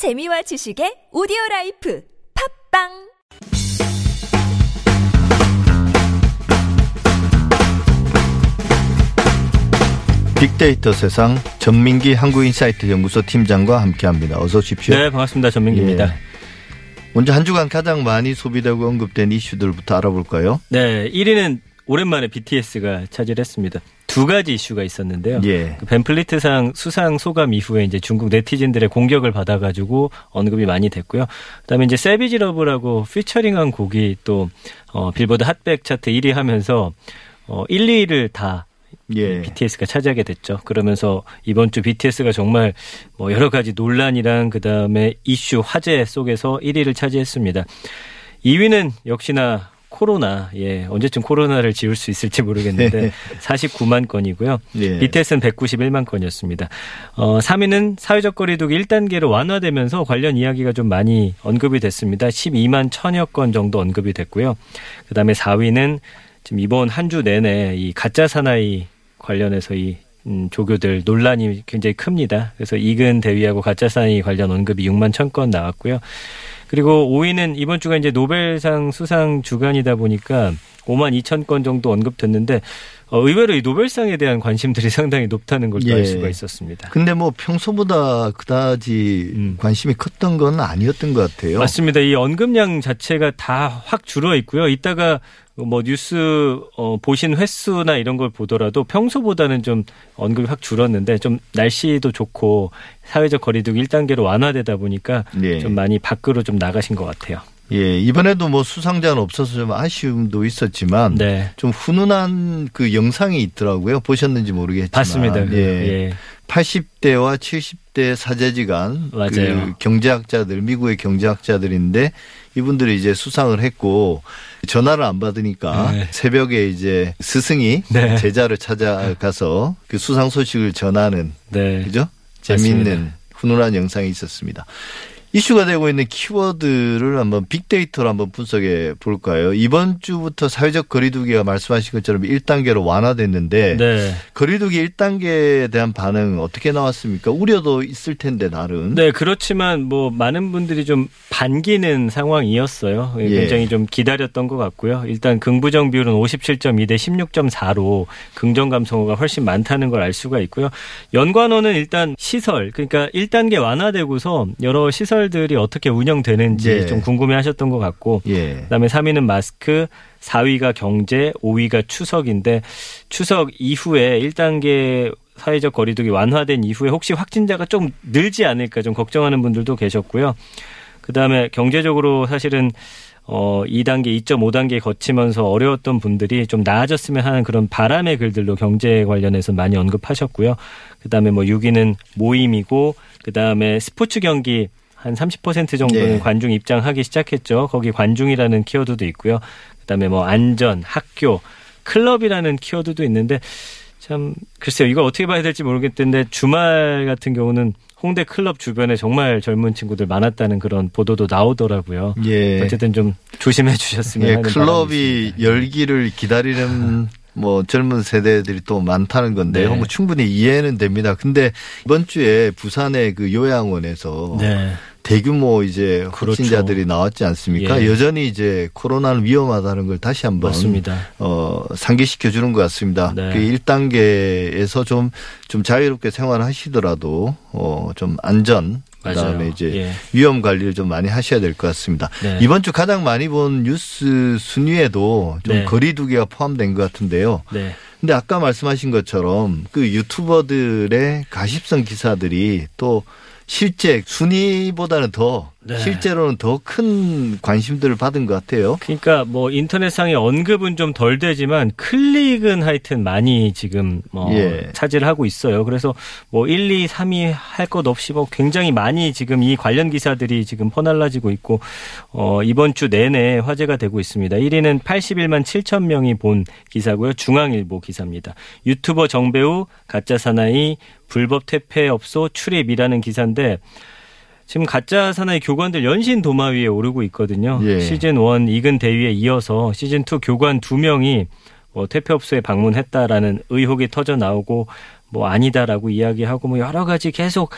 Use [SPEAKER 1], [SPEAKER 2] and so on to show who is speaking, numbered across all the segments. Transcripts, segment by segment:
[SPEAKER 1] 재미와 지식의 오디오 라이프 팟빵
[SPEAKER 2] 빅데이터 세상 전민기 한국인사이트 연구소 팀장과 함께합니다. 어서 오십시오.
[SPEAKER 3] 네, 반갑습니다. 전민기입니다.
[SPEAKER 2] 예. 먼저 한 주간 가장 많이 소비되고 언급된 이슈들부터 알아볼까요?
[SPEAKER 3] 네, 1위는 오랜만에 BTS가 차지했습니다. 두 가지 이슈가 있었는데요.
[SPEAKER 2] 예.
[SPEAKER 3] 그 밴플리트상 수상 소감 이후에 이제 중국 네티즌들의 공격을 받아가지고 언급이 많이 됐고요. 그다음에 이제 세비지 러브라고 피처링한 곡이 또 어, 빌보드 핫백 차트 1위 하면서 어, 1, 2위를 다
[SPEAKER 2] 예.
[SPEAKER 3] BTS가 차지하게 됐죠. 그러면서 이번 주 BTS가 정말 뭐 여러 가지 논란이랑 그다음에 이슈 화제 속에서 1위를 차지했습니다. 2위는 역시나 코로나, 예, 언제쯤 코로나를 지울 수 있을지 모르겠는데 49만 건이고요.
[SPEAKER 2] 예.
[SPEAKER 3] BTS는 191만 건이었습니다. 어, 3위는 사회적 거리두기 1단계로 완화되면서 관련 이야기가 좀 많이 언급이 됐습니다. 12만 천여 건 정도 언급이 됐고요. 그다음에 4위는 지금 이번 한 주 내내 이 가짜 사나이 관련해서 이 음, 조교들 논란이 굉장히 큽니다. 그래서 이근 대위하고 가짜 사나이 관련 언급이 6만 천 건 나왔고요. 그리고 5위는 이번 주가 이제 노벨상 수상 주간이다 보니까 5만 2천 건 정도 언급됐는데 어, 의외로 이 노벨상에 대한 관심들이 상당히 높다는 걸알
[SPEAKER 2] 예.
[SPEAKER 3] 수가 있었습니다.
[SPEAKER 2] 근데 뭐 평소보다 그다지
[SPEAKER 3] 음.
[SPEAKER 2] 관심이 컸던 건 아니었던 것 같아요.
[SPEAKER 3] 맞습니다. 이 언급량 자체가 다 확 줄어 있고요. 이따가 뭐 뉴스 어, 보신 횟수나 이런 걸 보더라도 평소보다는 좀 언급이 확 줄었는데 좀 날씨도 좋고 사회적 거리두기 1단계로 완화되다 보니까
[SPEAKER 2] 예.
[SPEAKER 3] 좀 많이 밖으로 좀 나가신 것 같아요.
[SPEAKER 2] 예, 이번에도 뭐 수상자는 없어서 좀 아쉬움도 있었지만
[SPEAKER 3] 네.
[SPEAKER 2] 좀 훈훈한 그 영상이 있더라고요. 보셨는지 모르겠지만.
[SPEAKER 3] 봤습니다. 그,
[SPEAKER 2] 예.
[SPEAKER 3] 예.
[SPEAKER 2] 80대와 70대 사제지간
[SPEAKER 3] 맞아요.
[SPEAKER 2] 그 경제학자들 미국의 경제학자들인데 이분들이 이제 수상을 했고 전화를 안 받으니까
[SPEAKER 3] 네.
[SPEAKER 2] 새벽에 이제 스승이
[SPEAKER 3] 네.
[SPEAKER 2] 제자를 찾아가서 그 수상 소식을 전하는
[SPEAKER 3] 네.
[SPEAKER 2] 그죠? 재미있는 훈훈한 영상이 있었습니다. 이슈가 되고 있는 키워드를 한번 빅데이터로 한번 분석해 볼까요? 이번 주부터 사회적 거리두기가 말씀하신 것처럼 1단계로 완화됐는데
[SPEAKER 3] 네.
[SPEAKER 2] 거리두기 1단계에 대한 반응 어떻게 나왔습니까? 우려도 있을 텐데 나름.
[SPEAKER 3] 네, 그렇지만 뭐 많은 분들이 좀 반기는 상황이었어요.
[SPEAKER 2] 예.
[SPEAKER 3] 굉장히 좀 기다렸던 것 같고요. 일단 긍부정 비율은 57.2 대 16.4로 긍정 감성어가 훨씬 많다는 걸 알 수가 있고요. 연관어는 일단 시설, 그러니까 1단계 완화되고서 여러 시설 들이 어떻게 운영되는지
[SPEAKER 2] 예.
[SPEAKER 3] 좀 궁금해 하셨던 것 같고
[SPEAKER 2] 예.
[SPEAKER 3] 그다음에 3위는 마스크, 4위가 경제, 5위가 추석인데 추석 이후에 1단계 사회적 거리두기 완화된 이후에 혹시 확진자가 좀 늘지 않을까 좀 걱정하는 분들도 계셨고요. 그다음에 경제적으로 사실은 어 2단계, 2.5단계 거치면서 어려웠던 분들이 좀 나아졌으면 하는 그런 바람의 글들로 경제 관련해서 많이 언급하셨고요. 그다음에 뭐 6위는 모임이고 그다음에 스포츠 경기 한 30% 정도는
[SPEAKER 2] 네.
[SPEAKER 3] 관중 입장하기 시작했죠. 거기 관중이라는 키워드도 있고요. 그다음에 뭐 안전, 학교, 클럽이라는 키워드도 있는데 참 글쎄요. 이걸 어떻게 봐야 될지 모르겠는데 주말 같은 경우는 홍대 클럽 주변에 정말 젊은 친구들 많았다는 그런 보도도 나오더라고요.
[SPEAKER 2] 예.
[SPEAKER 3] 어쨌든 좀 조심해 주셨으면
[SPEAKER 2] 예,
[SPEAKER 3] 하는
[SPEAKER 2] 클럽이. 열기를 기다리는 뭐 젊은 세대들이 또 많다는 건데요.
[SPEAKER 3] 네.
[SPEAKER 2] 뭐 충분히 이해는 됩니다. 근데 이번 주에 부산의 그 요양원에서
[SPEAKER 3] 네.
[SPEAKER 2] 대규모 이제
[SPEAKER 3] 그렇죠.
[SPEAKER 2] 확진자들이 나왔지 않습니까?
[SPEAKER 3] 예.
[SPEAKER 2] 여전히 이제 코로나는 위험하다는 걸 다시 한번
[SPEAKER 3] 맞습니다.
[SPEAKER 2] 어, 상기시켜 주는 것 같습니다.
[SPEAKER 3] 네.
[SPEAKER 2] 그 1단계에서 좀, 좀 자유롭게 생활하시더라도, 어, 좀 안전, 그 다음에
[SPEAKER 3] 맞아요.
[SPEAKER 2] 이제
[SPEAKER 3] 예.
[SPEAKER 2] 위험 관리를 좀 많이 하셔야 될 것 같습니다.
[SPEAKER 3] 네.
[SPEAKER 2] 이번 주 가장 많이 본 뉴스 순위에도 좀
[SPEAKER 3] 네.
[SPEAKER 2] 거리두기가 포함된 것 같은데요.
[SPEAKER 3] 네.
[SPEAKER 2] 근데 아까 말씀하신 것처럼 그 유튜버들의 가십성 기사들이 또 실제 순위보다는 더
[SPEAKER 3] 네.
[SPEAKER 2] 실제로는 더 큰 관심들을 받은 것 같아요.
[SPEAKER 3] 그러니까 뭐 인터넷상의 언급은 좀 덜 되지만 클릭은 하여튼 많이 지금 뭐
[SPEAKER 2] 예.
[SPEAKER 3] 차지를 하고 있어요. 그래서 뭐 1, 2, 3위 할것 없이 뭐 굉장히 많이 지금 이 관련 기사들이 지금 퍼날라지고 있고 어 이번 주 내내 화제가 되고 있습니다. 1위는 81만 7천 명이 본 기사고요. 중앙일보 기사입니다. 유튜버 정배우 가짜 사나이 불법 퇴폐업소 출입이라는 기사인데 지금 가짜 사나이 교관들 연신 도마 위에 오르고 있거든요.
[SPEAKER 2] 예.
[SPEAKER 3] 시즌 1 이근 대위에 이어서 시즌 2 교관 두 명이 뭐 퇴폐업소에 방문했다라는 의혹이 터져 나오고 뭐 아니다라고 이야기하고 뭐 여러 가지 계속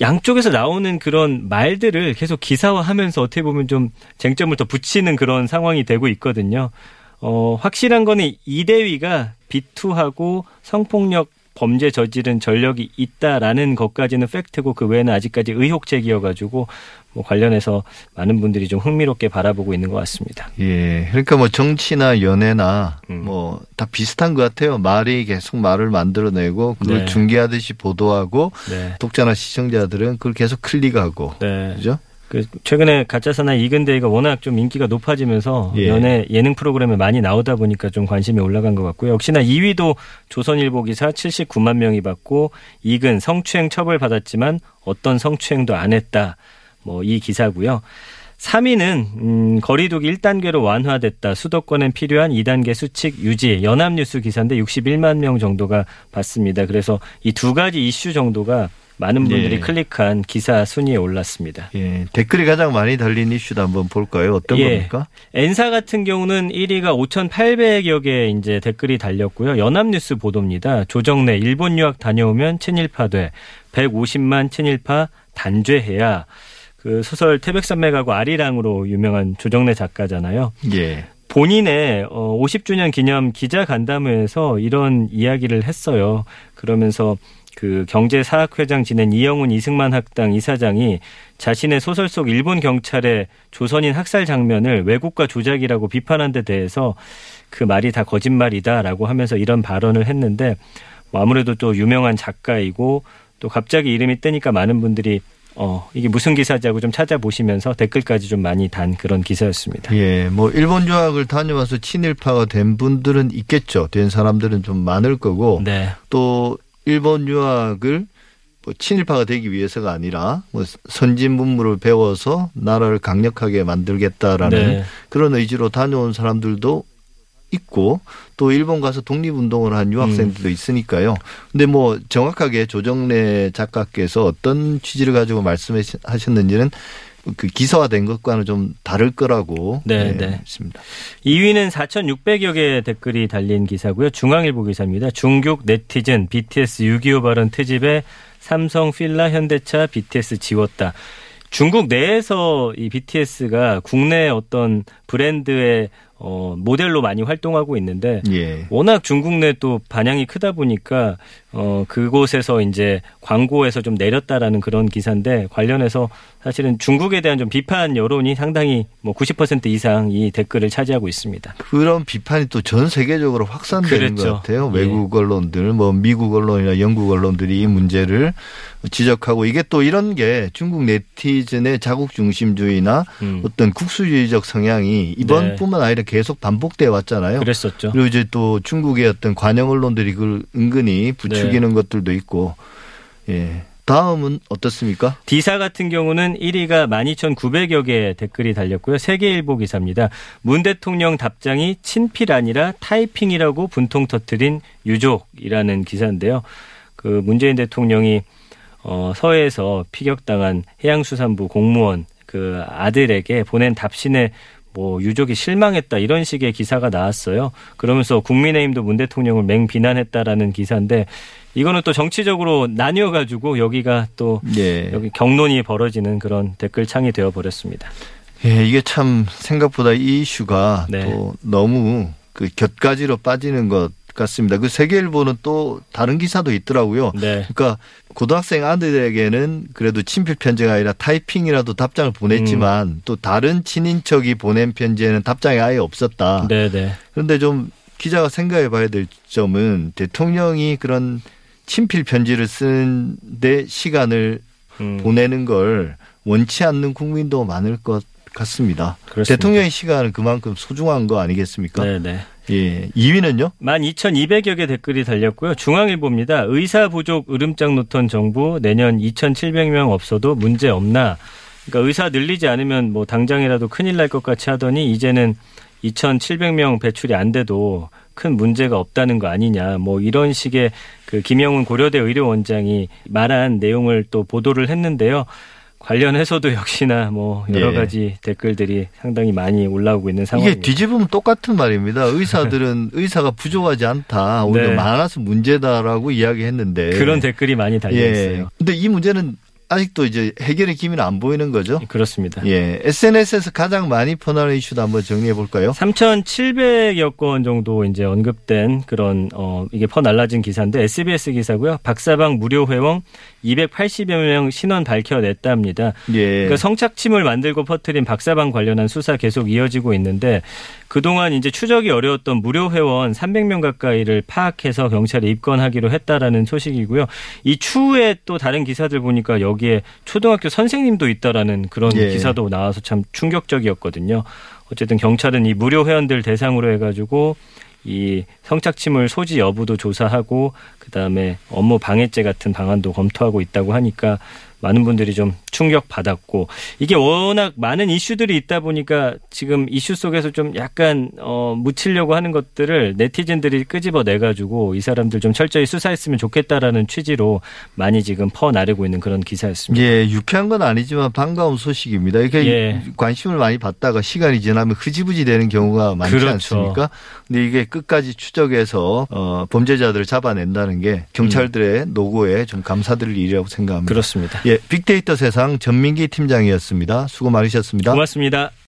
[SPEAKER 3] 양쪽에서 나오는 그런 말들을 계속 기사화하면서 어떻게 보면 좀 쟁점을 더 붙이는 그런 상황이 되고 있거든요. 어, 확실한 거는 이대위가 비투하고 성폭력 범죄 저지른 전력이 있다라는 것까지는 팩트고 그 외에는 아직까지 의혹 제기여가지고 뭐 관련해서 많은 분들이 좀 흥미롭게 바라보고 있는 것 같습니다.
[SPEAKER 2] 예. 그러니까 뭐 정치나 연애나
[SPEAKER 3] 음.
[SPEAKER 2] 뭐다 비슷한 것 같아요. 말이 계속 말을 만들어내고 그걸
[SPEAKER 3] 네.
[SPEAKER 2] 중계하듯이 보도하고
[SPEAKER 3] 네.
[SPEAKER 2] 독자나 시청자들은 그걸 계속 클릭하고.
[SPEAKER 3] 네.
[SPEAKER 2] 그죠?
[SPEAKER 3] 그 최근에 가짜사나 이근대이가 워낙 좀 인기가 높아지면서
[SPEAKER 2] 예.
[SPEAKER 3] 연예 예능 프로그램에 많이 나오다 보니까 좀 관심이 올라간 것 같고요. 역시나 2위도 조선일보 기사 79만 명이 받고 이근 성추행 처벌 받았지만 어떤 성추행도 안 했다. 뭐 이 기사고요. 3위는 음, 거리두기 1단계로 완화됐다. 수도권엔 필요한 2단계 수칙 유지. 연합뉴스 기사인데 61만 명 정도가 봤습니다. 그래서 이 두 가지 이슈 정도가 많은 분들이
[SPEAKER 2] 예.
[SPEAKER 3] 클릭한 기사 순위에 올랐습니다.
[SPEAKER 2] 예. 댓글이 가장 많이 달린 이슈도 한번 볼까요? 어떤
[SPEAKER 3] 예.
[SPEAKER 2] 겁니까?
[SPEAKER 3] 엔사 같은 경우는 1위가 5,800여 개 이제 댓글이 달렸고요. 연합뉴스 보도입니다. 조정래 일본 유학 다녀오면 친일파 돼. 150만 친일파 단죄해야. 그 소설 태백산맥하고 아리랑으로 유명한 조정래 작가잖아요.
[SPEAKER 2] 예.
[SPEAKER 3] 본인의 어 50주년 기념 기자 간담회에서 이런 이야기를 했어요. 그러면서 그 경제사학회장 지낸 이영훈 이승만 학당 이사장이 자신의 소설 속 일본 경찰의 조선인 학살 장면을 왜곡과 조작이라고 비판한 데 대해서 그 말이 다 거짓말이다라고 하면서 이런 발언을 했는데 뭐 아무래도 또 유명한 작가이고 또 갑자기 이름이 뜨니까 많은 분들이 어 이게 무슨 기사지 하고 좀 찾아보시면서 댓글까지 좀 많이 단 그런 기사였습니다.
[SPEAKER 2] 예, 뭐 일본 유학을 다녀와서 친일파가 된 분들은 있겠죠. 된 사람들은 좀 많을 거고
[SPEAKER 3] 네.
[SPEAKER 2] 또 일본 유학을 뭐 친일파가 되기 위해서가 아니라 뭐 선진 문물을 배워서 나라를 강력하게 만들겠다라는
[SPEAKER 3] 네.
[SPEAKER 2] 그런 의지로 다녀온 사람들도 있고 또 일본 가서 독립운동을 한 유학생들도 있으니까요. 근데 뭐 정확하게 조정래 작가께서 어떤 취지를 가지고 말씀하셨는지는 그 기사화된 것과는 좀 다를 거라고
[SPEAKER 3] 네,
[SPEAKER 2] 예,
[SPEAKER 3] 네.
[SPEAKER 2] 있습니다.
[SPEAKER 3] 2위는 4,600여 개의 댓글이 달린 기사고요. 중앙일보 기사입니다. 중국 네티즌 BTS 6.25 발언 트집에 삼성 필라 현대차 BTS 지웠다. 중국 내에서 이 BTS가 국내 어떤 브랜드의 어, 모델로 많이 활동하고 있는데
[SPEAKER 2] 예.
[SPEAKER 3] 워낙 중국 내 또 반향이 크다 보니까 어 그곳에서 이제 광고에서 좀 내렸다라는 그런 기사인데 관련해서 사실은 중국에 대한 좀 비판 여론이 상당히 뭐 90% 이상 이 댓글을 차지하고 있습니다.
[SPEAKER 2] 그런 비판이 또 전 세계적으로 확산되는
[SPEAKER 3] 그렇죠.
[SPEAKER 2] 것 같아요.
[SPEAKER 3] 예.
[SPEAKER 2] 외국 언론들, 뭐 미국 언론이나 영국 언론들이 이 문제를 지적하고 이게 또 이런 게 중국 네티즌의 자국 중심주의나
[SPEAKER 3] 음.
[SPEAKER 2] 어떤 국수주의적 성향이 이번뿐만 아니라 계속 반복돼 왔잖아요.
[SPEAKER 3] 그랬었죠.
[SPEAKER 2] 그리고 이제 또 중국의 어떤 관영 언론들이 그걸 은근히 부추기는
[SPEAKER 3] 네.
[SPEAKER 2] 것들도 있고, 예. 다음은 어떻습니까?
[SPEAKER 3] 디사 같은 경우는 1위가 12,900여 개의 댓글이 달렸고요. 세계일보 기사입니다. 문 대통령 답장이 친필 아니라 타이핑이라고 분통 터트린 유족이라는 기사인데요. 그 문재인 대통령이 어, 서해에서 피격당한 해양수산부 공무원 그 아들에게 보낸 답신에 뭐 유족이 실망했다 이런 식의 기사가 나왔어요. 그러면서 국민의힘도 문 대통령을 맹비난했다라는 기사인데 이거는 또 정치적으로 나뉘어 가지고 여기가 또
[SPEAKER 2] 예.
[SPEAKER 3] 여기 경론이 벌어지는 그런 댓글 창이 되어 버렸습니다.
[SPEAKER 2] 예, 이게 참 생각보다 이 이슈가
[SPEAKER 3] 네.
[SPEAKER 2] 또 너무 그 곁가지로 빠지는 것 같습니다. 그 세계일보는 또 다른 기사도 있더라고요.
[SPEAKER 3] 네.
[SPEAKER 2] 그러니까 고등학생 아들에게는 그래도 친필 편지가 아니라 타이핑이라도 답장을 보냈지만
[SPEAKER 3] 음.
[SPEAKER 2] 또 다른 친인척이 보낸 편지에는 답장이 아예 없었다.
[SPEAKER 3] 네, 네.
[SPEAKER 2] 그런데 좀 기자가 생각해 봐야 될 점은 대통령이 그런 친필 편지를 쓰는데 시간을
[SPEAKER 3] 음,
[SPEAKER 2] 보내는 걸 원치 않는 국민도 많을 것 같습니다.
[SPEAKER 3] 그렇습니다.
[SPEAKER 2] 대통령의 시간은 그만큼 소중한 거 아니겠습니까?
[SPEAKER 3] 네, 네.
[SPEAKER 2] 예. 2위는요?
[SPEAKER 3] 12,200여 개 댓글이 달렸고요. 중앙일보입니다. 의사 부족 으름장 놓던 정부 내년 2,700명 없어도 문제 없나? 그러니까 의사 늘리지 않으면 뭐 당장이라도 큰일 날 것 같이 하더니 이제는 2,700명 배출이 안 돼도 큰 문제가 없다는 거 아니냐. 뭐 이런 식의 그 김영훈 고려대 의료원장이 말한 내용을 또 보도를 했는데요. 관련해서도 역시나 뭐 여러
[SPEAKER 2] 예.
[SPEAKER 3] 가지 댓글들이 상당히 많이 올라오고 있는
[SPEAKER 2] 이게
[SPEAKER 3] 상황입니다.
[SPEAKER 2] 뒤집으면 똑같은 말입니다. 의사들은 의사가 부족하지 않다. 오히려
[SPEAKER 3] 네.
[SPEAKER 2] 많아서 문제다라고 이야기했는데.
[SPEAKER 3] 그런 댓글이 많이 달려
[SPEAKER 2] 예.
[SPEAKER 3] 있어요.
[SPEAKER 2] 근데 이 문제는 아직도 이제 해결의 기미는 안 보이는 거죠.
[SPEAKER 3] 그렇습니다.
[SPEAKER 2] 예. SNS에서 가장 많이 퍼나는 이슈도 한번 정리해 볼까요?
[SPEAKER 3] 3,700여 건 정도 이제 언급된 그런 어 이게 퍼 날라진 기사인데 SBS 기사고요. 박사방 무료 회원 280여 명 신원 밝혀냈답니다.
[SPEAKER 2] 예.
[SPEAKER 3] 그러니까 성착취물 만들고 퍼뜨린 박사방 관련한 수사 계속 이어지고 있는데 그동안 이제 추적이 어려웠던 무료 회원 300명 가까이를 파악해서 경찰에 입건하기로 했다라는 소식이고요. 이 추후에 또 다른 기사들 보니까 여기 에 초등학교 선생님도 있다라는 그런
[SPEAKER 2] 예.
[SPEAKER 3] 기사도 나와서 참 충격적이었거든요. 어쨌든 경찰은 이 무료 회원들 대상으로 해가지고 이 성착취물 소지 여부도 조사하고 그다음에 업무 방해죄 같은 방안도 검토하고 있다고 하니까 많은 분들이 좀 충격 받았고 이게 워낙 많은 이슈들이 있다 보니까 지금 이슈 속에서 좀 약간 어 묻히려고 하는 것들을 네티즌들이 끄집어 내 가지고 이 사람들 좀 철저히 수사했으면 좋겠다라는 취지로 많이 지금 퍼 나르고 있는 그런 기사였습니다.
[SPEAKER 2] 예, 유쾌한 건 아니지만 반가운 소식입니다. 이게
[SPEAKER 3] 예.
[SPEAKER 2] 관심을 많이 받다가 시간이 지나면 흐지부지 되는 경우가 많지
[SPEAKER 3] 그렇죠.
[SPEAKER 2] 않습니까? 근데 이게 끝까지 추적해서 어, 범죄자들을 잡아낸다는 게 경찰들의 노고에 좀 감사드릴 일이라고 생각합니다.
[SPEAKER 3] 그렇습니다.
[SPEAKER 2] 예, 빅데이터 세상 전민기 팀장이었습니다. 수고 많으셨습니다.
[SPEAKER 3] 고맙습니다.